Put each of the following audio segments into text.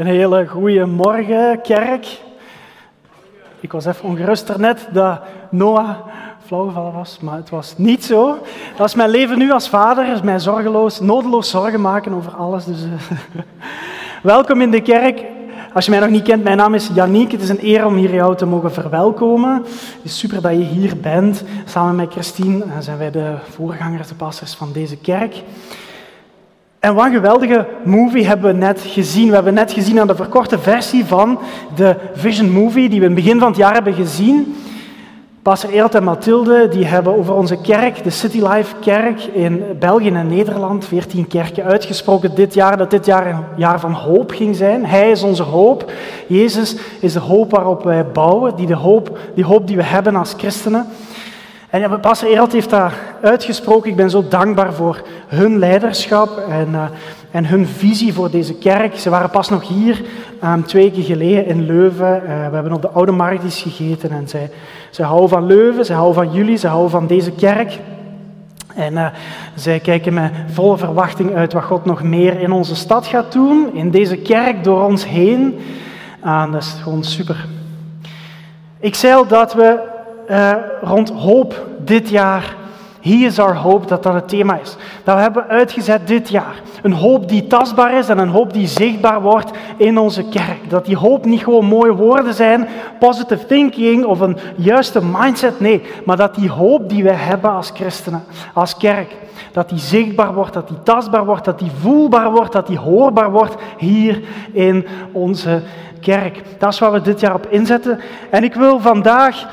Een hele goede morgen, kerk. Ik was even ongerust daarnet dat Noah flauwgevallen was, maar het was niet zo. Dat is mijn leven nu als vader, is mij zorgeloos, nodeloos zorgen maken over alles. Dus, uh, welkom in de kerk. Als je mij nog niet kent, mijn naam is Yannick. Het is een eer om hier jou te mogen verwelkomen. Het is super dat je hier bent. Samen met Christine zijn wij de voorgangers, de pastors van deze kerk. En wat een geweldige movie hebben we net gezien. We hebben net gezien aan de verkorte versie van de Vision Movie, die we in het begin van het jaar hebben gezien. Pastor Eert en Mathilde die hebben over onze kerk, de City Life Kerk in België en Nederland, 14 kerken uitgesproken dit jaar, dat dit jaar een jaar van hoop ging zijn. Hij is onze hoop. Jezus is de hoop waarop wij bouwen, die, de hoop, die hoop die we hebben als christenen. En pastor Erald heeft dat uitgesproken. Ik ben zo dankbaar voor hun leiderschap en, uh, en hun visie voor deze kerk. Ze waren pas nog hier um, twee weken geleden in Leuven. Uh, we hebben op de Oude Markt iets gegeten en zij, zij houden van Leuven, zij houden van jullie, zij houden van deze kerk. En uh, zij kijken met volle verwachting uit wat God nog meer in onze stad gaat doen, in deze kerk, door ons heen. Uh, dat is gewoon super. Ik zei al dat we uh, rond hoop dit jaar. He is our hope, dat dat het thema is. Dat we hebben uitgezet dit jaar. Een hoop die tastbaar is en een hoop die zichtbaar wordt in onze kerk. Dat die hoop niet gewoon mooie woorden zijn, positive thinking of een juiste mindset. Nee, maar dat die hoop die we hebben als christenen, als kerk, dat die zichtbaar wordt, dat die tastbaar wordt, dat die voelbaar wordt, dat die hoorbaar wordt hier in onze kerk. Dat is waar we dit jaar op inzetten. En ik wil vandaag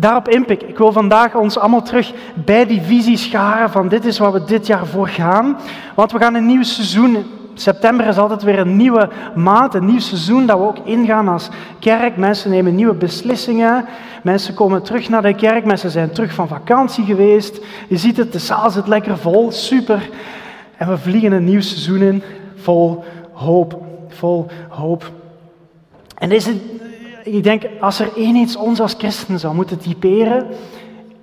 daarop inpikken. Ik wil vandaag ons allemaal terug bij die visie scharen van dit is waar we dit jaar voor gaan. Want we gaan een nieuw seizoen. September is altijd weer een nieuwe maand, een nieuw seizoen dat we ook ingaan als kerk. Mensen nemen nieuwe beslissingen. Mensen komen terug naar de kerk. Mensen zijn terug van vakantie geweest. Je ziet het, de zaal zit lekker vol. Super. En we vliegen een nieuw seizoen in vol hoop. Vol hoop. En deze ik denk, als er één iets ons als christenen zou moeten typeren,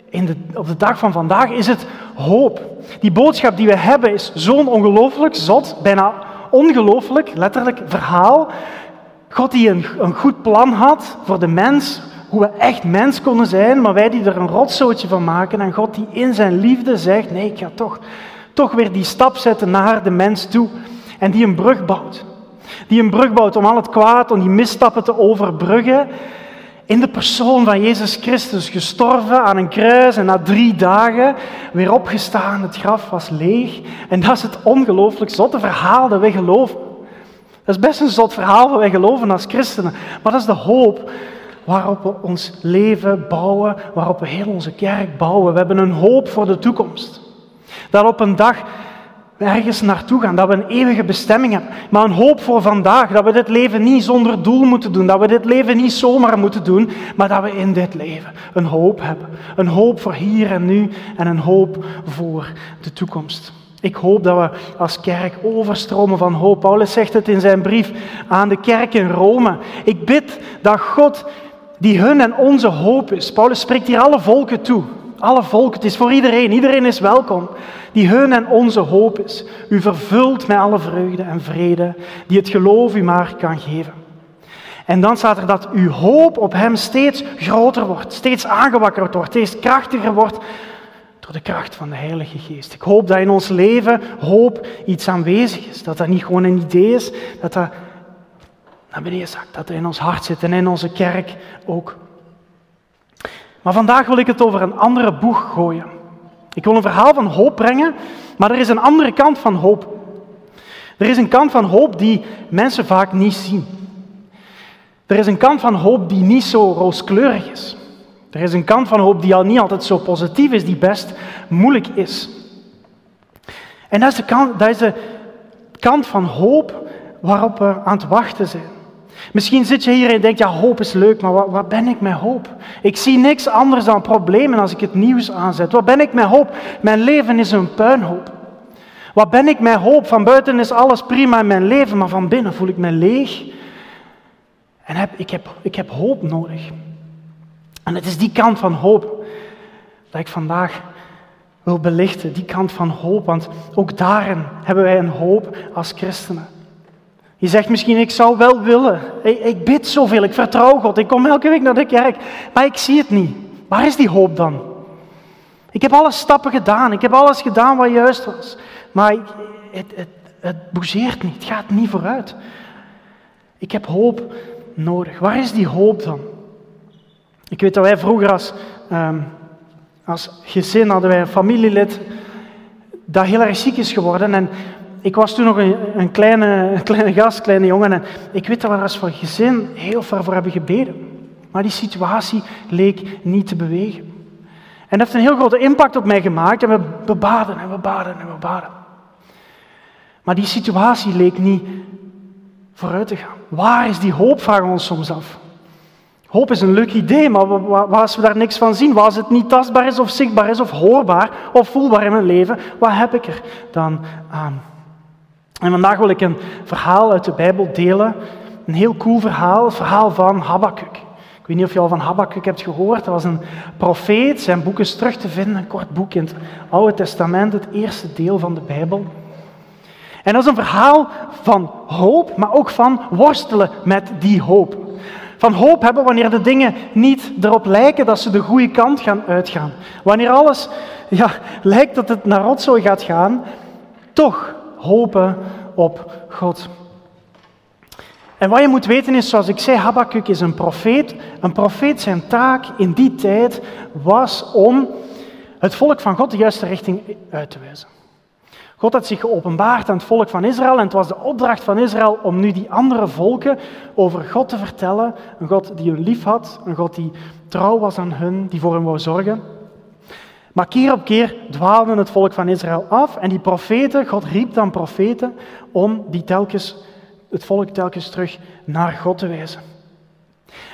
in de, op de dag van vandaag, is het hoop. Die boodschap die we hebben is zo'n ongelooflijk zot, bijna ongelooflijk, letterlijk verhaal. God die een, een goed plan had voor de mens, hoe we echt mens konden zijn, maar wij die er een rotzootje van maken. En God die in zijn liefde zegt, nee, ik ga toch, toch weer die stap zetten naar de mens toe. En die een brug bouwt. Die een brug bouwt om al het kwaad, om die misstappen te overbruggen. In de persoon van Jezus Christus, gestorven aan een kruis en na drie dagen weer opgestaan. Het graf was leeg. En dat is het ongelooflijk zotte verhaal dat wij geloven. Dat is best een zot verhaal dat wij geloven als christenen. Maar dat is de hoop waarop we ons leven bouwen, waarop we heel onze kerk bouwen. We hebben een hoop voor de toekomst. Dat op een dag ergens naartoe gaan, dat we een eeuwige bestemming hebben. Maar een hoop voor vandaag, dat we dit leven niet zonder doel moeten doen, dat we dit leven niet zomaar moeten doen, maar dat we in dit leven een hoop hebben. Een hoop voor hier en nu en een hoop voor de toekomst. Ik hoop dat we als kerk overstromen van hoop. Paulus zegt het in zijn brief aan de kerk in Rome. Ik bid dat God, die hun en onze hoop is. Paulus spreekt hier alle volken toe. Alle volken, het is voor iedereen, iedereen is welkom. Die hun en onze hoop is. U vervult met alle vreugde en vrede die het geloof u maar kan geven. En dan staat er dat uw hoop op hem steeds groter wordt, steeds aangewakkerd wordt, steeds krachtiger wordt door de kracht van de Heilige Geest. Ik hoop dat in ons leven hoop iets aanwezig is. Dat dat niet gewoon een idee is, dat dat naar beneden zakt, dat dat in ons hart zit en in onze kerk ook. Maar vandaag wil ik het over een andere boeg gooien. Ik wil een verhaal van hoop brengen, maar er is een andere kant van hoop. Er is een kant van hoop die mensen vaak niet zien. Er is een kant van hoop die niet zo rooskleurig is. Er is een kant van hoop die al niet altijd zo positief is, die best moeilijk is. En dat is de kant, dat is de kant van hoop waarop we aan het wachten zijn. Misschien zit je hier en denkt, ja, hoop is leuk, maar wat, wat, ben ik met hoop? Ik zie niks anders dan problemen als ik het nieuws aanzet. Wat ben ik met hoop? Mijn leven is een puinhoop. Wat ben ik met hoop? Van buiten is alles prima in mijn leven, maar van binnen voel ik me leeg. En heb, ik, heb, ik heb hoop nodig. En het is die kant van hoop dat ik vandaag wil belichten. Die kant van hoop, want ook daarin hebben wij een hoop als christenen. Je zegt misschien, ik zou wel willen. Ik, ik bid zoveel, ik vertrouw God, ik kom elke week naar de kerk, maar ik zie het niet. Waar is die hoop dan? Ik heb alle stappen gedaan, ik heb alles gedaan wat juist was, maar het, het, het bougeert niet, het gaat niet vooruit. Ik heb hoop nodig. Waar is die hoop dan? Ik weet dat wij vroeger als, um, als gezin hadden wij een familielid dat heel erg ziek is geworden. En ik was toen nog een, een, kleine, een kleine gast, kleine jongen. En ik weet dat we als gezin heel ver voor hebben gebeden. Maar die situatie leek niet te bewegen. En dat heeft een heel grote impact op mij gemaakt. En we, we baden en we baden en we baden. Maar die situatie leek niet vooruit te gaan. Waar is die hoop, vragen we ons soms af. Hoop is een leuk idee, maar als we daar niks van zien, als het niet tastbaar is of zichtbaar is of hoorbaar of voelbaar in mijn leven, wat heb ik er dan aan? En vandaag wil ik een verhaal uit de Bijbel delen. Een heel cool verhaal, het verhaal van Habakkuk. Ik weet niet of je al van Habakkuk hebt gehoord. Dat was een profeet. Zijn boek is terug te vinden, een kort boek in het Oude Testament, het eerste deel van de Bijbel. En dat is een verhaal van hoop, maar ook van worstelen met die hoop. Van hoop hebben wanneer de dingen niet erop lijken dat ze de goede kant gaan uitgaan. Wanneer alles ja, lijkt dat het naar rotzooi gaat gaan, toch hopen op God. En wat je moet weten is, zoals ik zei, Habakkuk is een profeet. Een profeet zijn taak in die tijd was om het volk van God de juiste richting uit te wijzen. God had zich geopenbaard aan het volk van Israël en het was de opdracht van Israël om nu die andere volken over God te vertellen. Een God die hun lief had, een God die trouw was aan hun, die voor hen wou zorgen. Maar keer op keer dwaalde het volk van Israël af en die profeten, God riep dan profeten om die telkens, het volk telkens terug naar God te wijzen.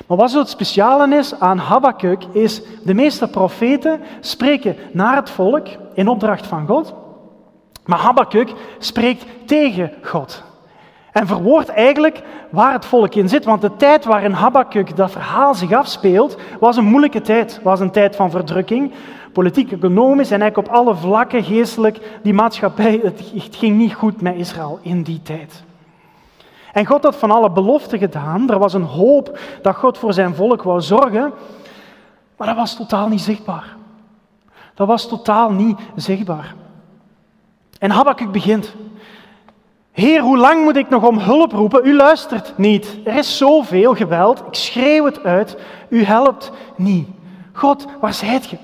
Maar wat zo het speciale is aan Habakkuk, is de meeste profeten spreken naar het volk in opdracht van God. Maar Habakkuk spreekt tegen God. En verwoordt eigenlijk waar het volk in zit. Want de tijd waarin Habakkuk dat verhaal zich afspeelt, was een moeilijke tijd. was een tijd van verdrukking, politiek, economisch en eigenlijk op alle vlakken, geestelijk, die maatschappij. Het ging niet goed met Israël in die tijd. En God had van alle beloften gedaan. Er was een hoop dat God voor zijn volk wou zorgen. Maar dat was totaal niet zichtbaar. Dat was totaal niet zichtbaar. En Habakkuk begint. Heer, hoe lang moet ik nog om hulp roepen? U luistert niet. Er is zoveel geweld. Ik schreeuw het uit. U helpt niet. God, waar zijt je?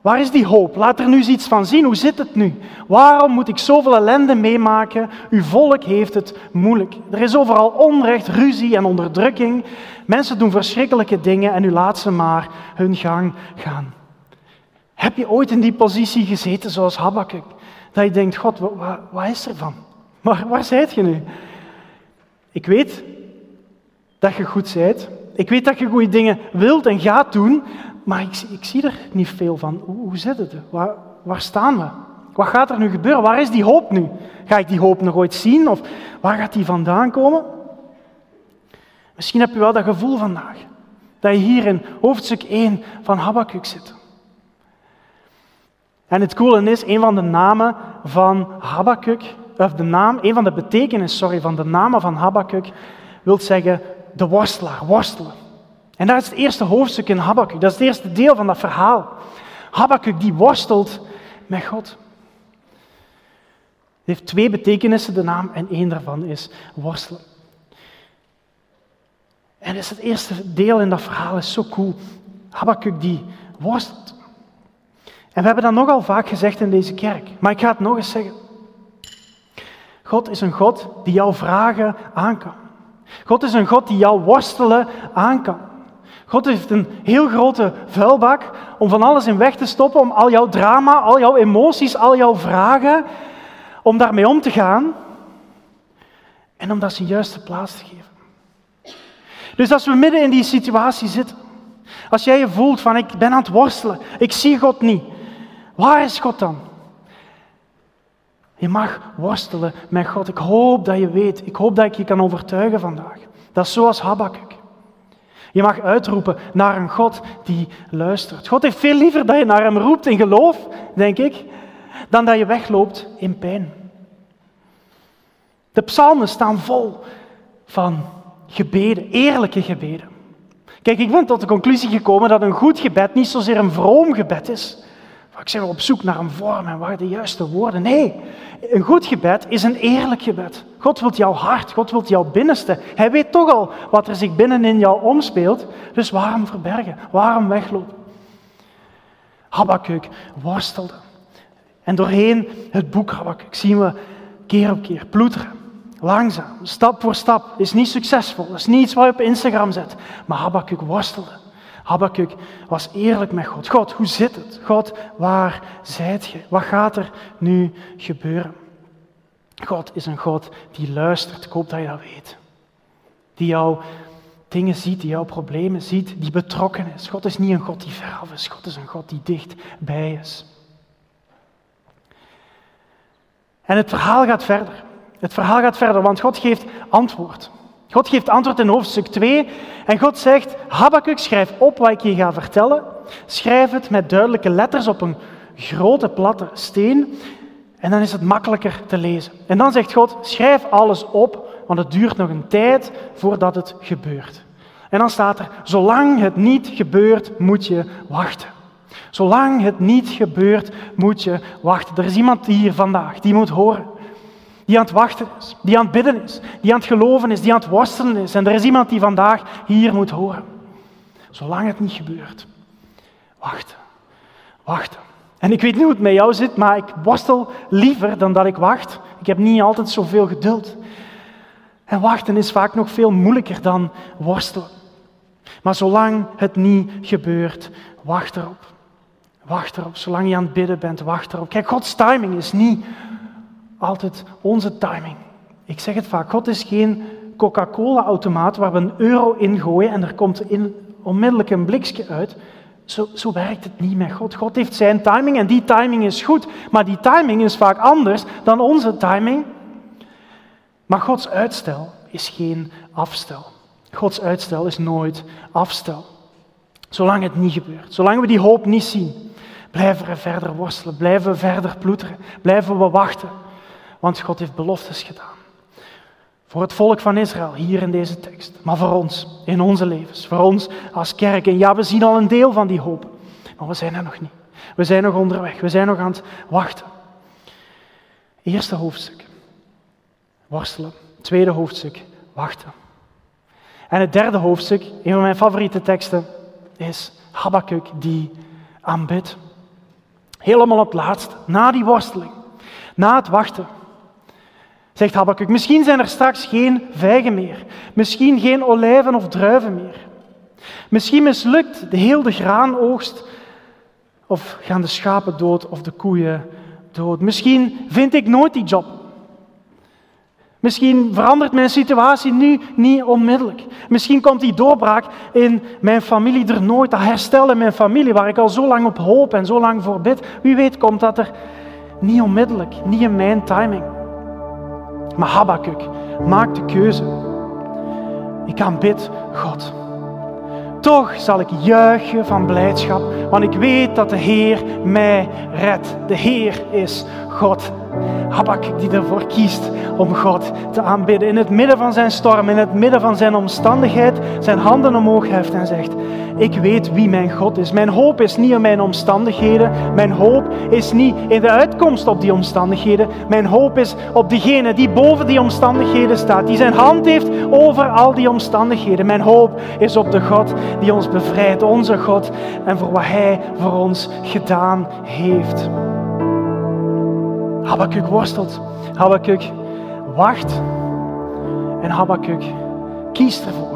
Waar is die hoop? Laat er nu iets van zien. Hoe zit het nu? Waarom moet ik zoveel ellende meemaken? Uw volk heeft het moeilijk. Er is overal onrecht, ruzie en onderdrukking. Mensen doen verschrikkelijke dingen en u laat ze maar hun gang gaan. Heb je ooit in die positie gezeten zoals Habakkuk? Dat je denkt, God, wat, wat is er van? Waar, waar zijt je nu? Ik weet dat je goed zijt. Ik weet dat je goede dingen wilt en gaat doen, maar ik, ik zie er niet veel van. Hoe, hoe zit het? Waar, waar staan we? Wat gaat er nu gebeuren? Waar is die hoop nu? Ga ik die hoop nog ooit zien? Of waar gaat die vandaan komen? Misschien heb je wel dat gevoel vandaag. Dat je hier in hoofdstuk 1 van Habakkuk zit. En het coole is, een van de namen van Habakkuk, of de naam, een van de betekenis, sorry, van de namen van Habakkuk, wil zeggen de worstelaar, worstelen. En dat is het eerste hoofdstuk in Habakkuk, dat is het eerste deel van dat verhaal. Habakkuk die worstelt met God. Het heeft twee betekenissen, de naam, en één daarvan is worstelen. En is het eerste deel in dat verhaal, is zo cool. Habakkuk die worstelt. En we hebben dat nogal vaak gezegd in deze kerk, maar ik ga het nog eens zeggen. God is een God die jouw vragen aan kan. God is een God die jouw worstelen aan kan. God heeft een heel grote vuilbak om van alles in weg te stoppen, om al jouw drama, al jouw emoties, al jouw vragen, om daarmee om te gaan en om dat zijn juiste plaats te geven. Dus als we midden in die situatie zitten, als jij je voelt van ik ben aan het worstelen, ik zie God niet, Waar is God dan? Je mag worstelen met God. Ik hoop dat je weet. Ik hoop dat ik je kan overtuigen vandaag. Dat is zoals Habakkuk. Je mag uitroepen naar een God die luistert. God heeft veel liever dat je naar hem roept in geloof, denk ik, dan dat je wegloopt in pijn. De psalmen staan vol van gebeden, eerlijke gebeden. Kijk, ik ben tot de conclusie gekomen dat een goed gebed niet zozeer een vroom gebed is. Ik zeg op zoek naar een vorm en waar de juiste woorden. Nee, een goed gebed is een eerlijk gebed. God wil jouw hart, God wil jouw binnenste. Hij weet toch al wat er zich binnen in jou omspeelt. Dus waarom verbergen? Waarom weglopen? Habakkuk worstelde. En doorheen het boek Habakkuk zien we keer op keer ploeteren. Langzaam, stap voor stap. Is niet succesvol. is niet iets wat je op Instagram zet. Maar Habakkuk worstelde. Habakkuk was eerlijk met God. God, hoe zit het? God, waar zijt je? Wat gaat er nu gebeuren? God is een God die luistert. Ik hoop dat je dat weet. Die jouw dingen ziet, die jouw problemen ziet, die betrokken is. God is niet een God die veraf is. God is een God die dichtbij is. En het verhaal gaat verder. Het verhaal gaat verder, want God geeft antwoord. God geeft antwoord in hoofdstuk 2 en God zegt, Habakkuk, schrijf op wat ik je ga vertellen. Schrijf het met duidelijke letters op een grote platte steen en dan is het makkelijker te lezen. En dan zegt God, schrijf alles op, want het duurt nog een tijd voordat het gebeurt. En dan staat er, zolang het niet gebeurt, moet je wachten. Zolang het niet gebeurt, moet je wachten. Er is iemand hier vandaag, die moet horen die aan het wachten is, die aan het bidden is, die aan het geloven is, die aan het worstelen is. En er is iemand die vandaag hier moet horen. Zolang het niet gebeurt, wachten, wachten. En ik weet niet hoe het met jou zit, maar ik worstel liever dan dat ik wacht. Ik heb niet altijd zoveel geduld. En wachten is vaak nog veel moeilijker dan worstelen. Maar zolang het niet gebeurt, wacht erop. Wacht erop. Zolang je aan het bidden bent, wacht erop. Kijk, Gods timing is niet altijd onze timing. Ik zeg het vaak, God is geen Coca-Cola-automaat waar we een euro in gooien en er komt in, onmiddellijk een blikje uit. Zo, zo werkt het niet met God. God heeft zijn timing en die timing is goed, maar die timing is vaak anders dan onze timing. Maar Gods uitstel is geen afstel. Gods uitstel is nooit afstel. Zolang het niet gebeurt, zolang we die hoop niet zien, blijven we verder worstelen, blijven we verder ploeteren, blijven we wachten. Want God heeft beloftes gedaan. Voor het volk van Israël, hier in deze tekst. Maar voor ons, in onze levens. Voor ons als kerk. En ja, we zien al een deel van die hoop. Maar we zijn er nog niet. We zijn nog onderweg. We zijn nog aan het wachten. Eerste hoofdstuk. Worstelen. Tweede hoofdstuk. Wachten. En het derde hoofdstuk, een van mijn favoriete teksten, is Habakkuk die aanbidt. Helemaal op het laatst, na die worsteling, na het wachten, zegt Habakkuk. Misschien zijn er straks geen vijgen meer. Misschien geen olijven of druiven meer. Misschien mislukt de heel de graanoogst. Of gaan de schapen dood of de koeien dood. Misschien vind ik nooit die job. Misschien verandert mijn situatie nu niet onmiddellijk. Misschien komt die doorbraak in mijn familie er nooit. Dat herstel in mijn familie, waar ik al zo lang op hoop en zo lang voor bid. Wie weet komt dat er niet onmiddellijk, niet in mijn timing. Maar Habakkuk maakt de keuze. Ik aanbid God. Toch zal ik juichen van blijdschap, want ik weet dat de Heer mij redt. De Heer is God. Habakkuk die ervoor kiest om God te aanbidden. In het midden van zijn storm, in het midden van zijn omstandigheid, zijn handen omhoog heft en zegt, ik weet wie mijn God is. Mijn hoop is niet in mijn omstandigheden. Mijn hoop is niet in de uitkomst op die omstandigheden. Mijn hoop is op degene die boven die omstandigheden staat. Die zijn hand heeft over al die omstandigheden. Mijn hoop is op de God die ons bevrijdt. Onze God en voor wat Hij voor ons gedaan heeft. Habakkuk worstelt. Habakkuk wacht. En Habakkuk kiest ervoor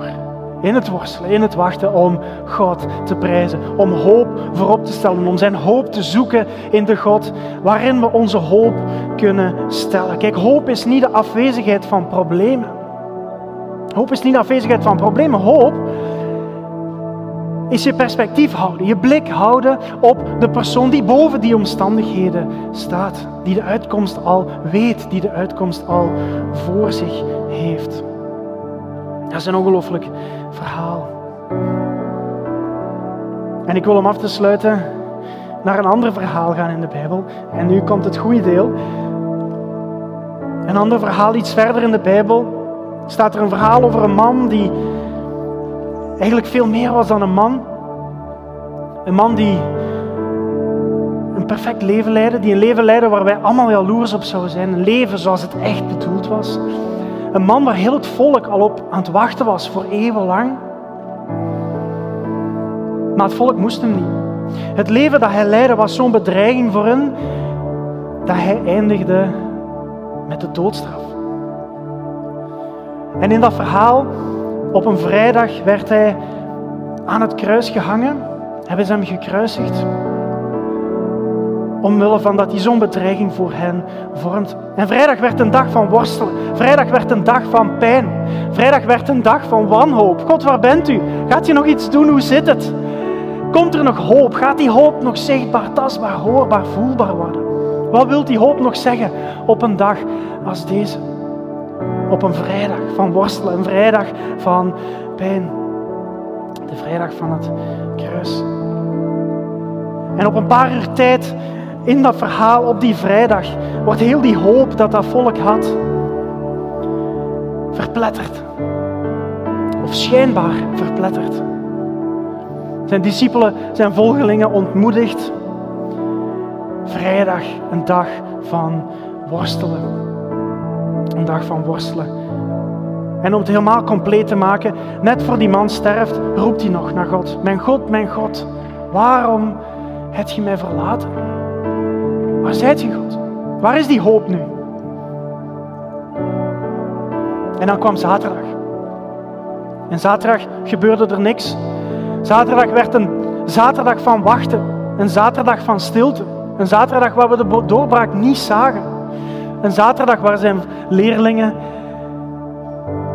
in het worstelen, in het wachten om God te prijzen, om hoop voorop te stellen, om zijn hoop te zoeken in de God waarin we onze hoop kunnen stellen. Kijk, hoop is niet de afwezigheid van problemen. Hoop is niet de afwezigheid van problemen. Hoop is je perspectief houden, je blik houden op de persoon die boven die omstandigheden staat, die de uitkomst al weet, die de uitkomst al voor zich heeft. Dat is een ongelooflijk verhaal. En ik wil om af te sluiten naar een ander verhaal gaan in de Bijbel. En nu komt het goede deel. Een ander verhaal iets verder in de Bijbel staat er een verhaal over een man die eigenlijk veel meer was dan een man. Een man die een perfect leven leidde, die een leven leidde waar wij allemaal jaloers op zouden zijn. Een leven zoals het echt bedoeld was. Een man waar heel het volk al op aan het wachten was voor eeuwenlang. Maar het volk moest hem niet. Het leven dat hij leidde was zo'n bedreiging voor hen dat hij eindigde met de doodstraf. En in dat verhaal, op een vrijdag, werd hij aan het kruis gehangen. Hebben ze hem gekruisigd. Omwille van dat hij zo'n bedreiging voor hen vormt. En vrijdag werd een dag van worstelen. Vrijdag werd een dag van pijn. Vrijdag werd een dag van wanhoop. God, waar bent u? Gaat u nog iets doen? Hoe zit het? Komt er nog hoop? Gaat die hoop nog zichtbaar, tastbaar, hoorbaar, voelbaar worden? Wat wil die hoop nog zeggen op een dag als deze? Op een vrijdag van worstelen, een vrijdag van pijn. De vrijdag van het kruis. En op een paar uur tijd in dat verhaal, op die vrijdag, wordt heel die hoop dat dat volk had verpletterd. Of schijnbaar verpletterd. Zijn discipelen, zijn volgelingen ontmoedigd. Vrijdag, een dag van worstelen. Een dag van worstelen. En om het helemaal compleet te maken, net voor die man sterft, roept hij nog naar God. Mijn God, mijn God, waarom heb je mij verlaten? Waar zijt je, God? Waar is die hoop nu? En dan kwam zaterdag. En zaterdag gebeurde er niks. Zaterdag werd een zaterdag van wachten. Een zaterdag van stilte. Een zaterdag waar we de doorbraak niet zagen. Een zaterdag waar zijn leerlingen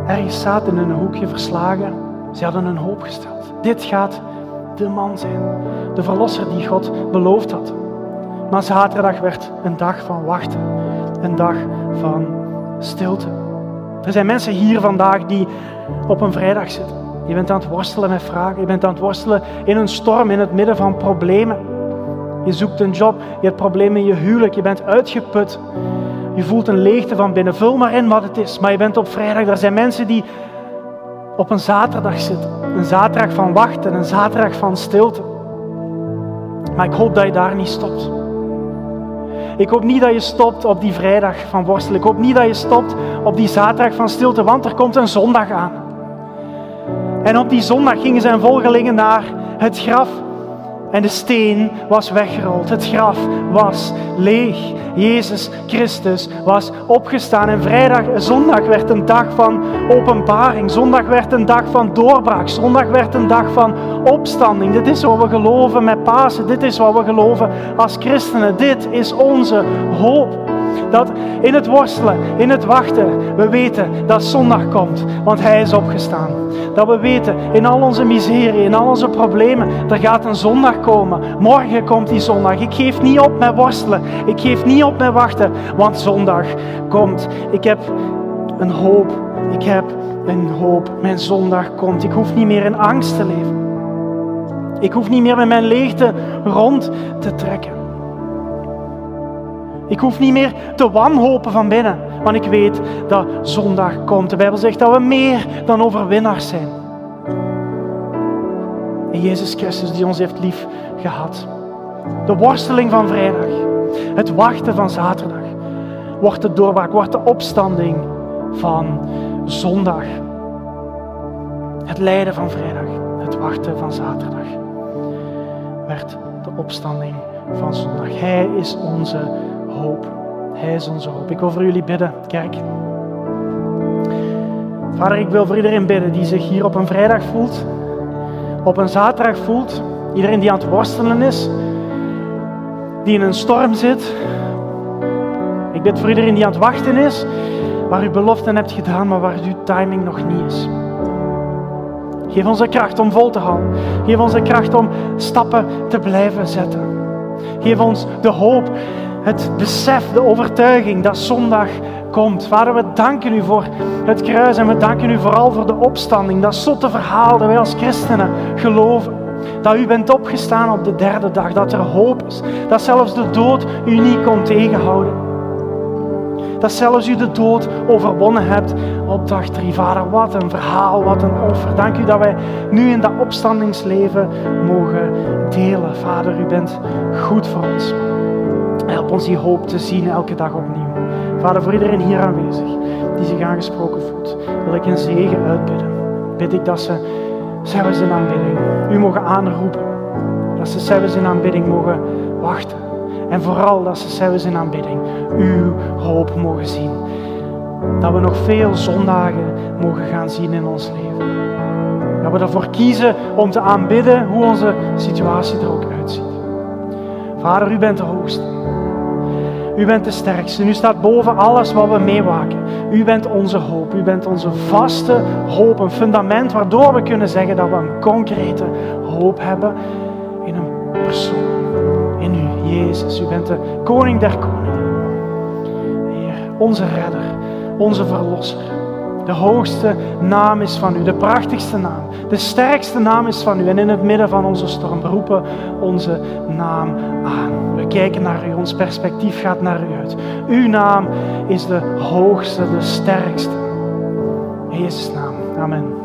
ergens zaten in een hoekje verslagen. Ze hadden een hoop gesteld. Dit gaat de man zijn. De verlosser die God beloofd had. Maar zaterdag werd een dag van wachten. Een dag van stilte. Er zijn mensen hier vandaag die op een vrijdag zitten. Je bent aan het worstelen met vragen. Je bent aan het worstelen in een storm, in het midden van problemen. Je zoekt een job, je hebt problemen in je huwelijk, je bent uitgeput. Je voelt een leegte van binnen. Vul maar in wat het is. Maar je bent op vrijdag. Er zijn mensen die op een zaterdag zitten. Een zaterdag van wachten, een zaterdag van stilte. Maar ik hoop dat je daar niet stopt. Ik hoop niet dat je stopt op die vrijdag van worstelen. Ik hoop niet dat je stopt op die zaterdag van stilte, want er komt een zondag aan. En op die zondag gingen zijn volgelingen naar het graf en de steen was weggerold. Het graf was leeg. Jezus Christus was opgestaan. En vrijdag, zondag werd een dag van openbaring. Zondag werd een dag van doorbraak. Zondag werd een dag van opstanding. Dit is wat we geloven met Pasen. Dit is wat we geloven als christenen. Dit is onze hoop. Dat in het worstelen, in het wachten, we weten dat zondag komt, want Hij is opgestaan. Dat we weten in al onze miserie, in al onze problemen, er gaat een zondag komen. Morgen komt die zondag. Ik geef niet op met worstelen. Ik geef niet op met wachten, want zondag komt. Ik heb een hoop. Ik heb een hoop. Mijn zondag komt. Ik hoef niet meer in angst te leven. Ik hoef niet meer met mijn leegte rond te trekken. Ik hoef niet meer te wanhopen van binnen, want ik weet dat zondag komt. De Bijbel zegt dat we meer dan overwinnaars zijn. En Jezus Christus die ons heeft lief gehad. De worsteling van vrijdag, het wachten van zaterdag, wordt de doorbraak, wordt de opstanding van zondag. Het lijden van vrijdag, het wachten van zaterdag, werd de opstanding van zondag. Hij is onze Hij is onze hoop. Ik wil voor jullie bidden, kerk. Vader, ik wil voor iedereen bidden die zich hier op een vrijdag voelt, op een zaterdag voelt, iedereen die aan het worstelen is, die in een storm zit. Ik bid voor iedereen die aan het wachten is, waar u beloften hebt gedaan, maar waar uw timing nog niet is. Geef ons de kracht om vol te houden. Geef ons de kracht om stappen te blijven zetten. Geef ons de hoop het besef, de overtuiging dat zondag komt. Vader, we danken u voor het kruis en we danken u vooral voor de opstanding. Dat zotte verhaal dat wij als christenen geloven. Dat u bent opgestaan op de derde dag, dat er hoop is. Dat zelfs de dood u niet kon tegenhouden. Dat zelfs u de dood overwonnen hebt op dag drie. Vader, wat een verhaal, wat een offer. Dank u dat wij nu in dat opstandingsleven mogen delen. Vader, u bent goed voor ons. Help ons die hoop te zien elke dag opnieuw. Vader, voor iedereen hier aanwezig die zich aangesproken voelt, wil ik een zegen uitbidden. Bid ik dat ze zelfs in aanbidding u mogen aanroepen. Dat ze zelfs in aanbidding mogen wachten. En vooral dat ze zelfs in aanbidding uw hoop mogen zien. Dat we nog veel zondagen mogen gaan zien in ons leven. Dat we ervoor kiezen om te aanbidden hoe onze situatie er ook uitziet. Vader, u bent de hoogste. U bent de sterkste. U staat boven alles wat we meewaken. U bent onze hoop. U bent onze vaste hoop. Een fundament waardoor we kunnen zeggen dat we een concrete hoop hebben in een persoon. In u, Jezus. U bent de koning der koningen. Heer, onze redder, onze verlosser. De hoogste naam is van u, de prachtigste naam, de sterkste naam is van u. En in het midden van onze storm roepen onze naam aan. We kijken naar u, ons perspectief gaat naar u uit. Uw naam is de hoogste, de sterkste. In Jezus' naam. Amen.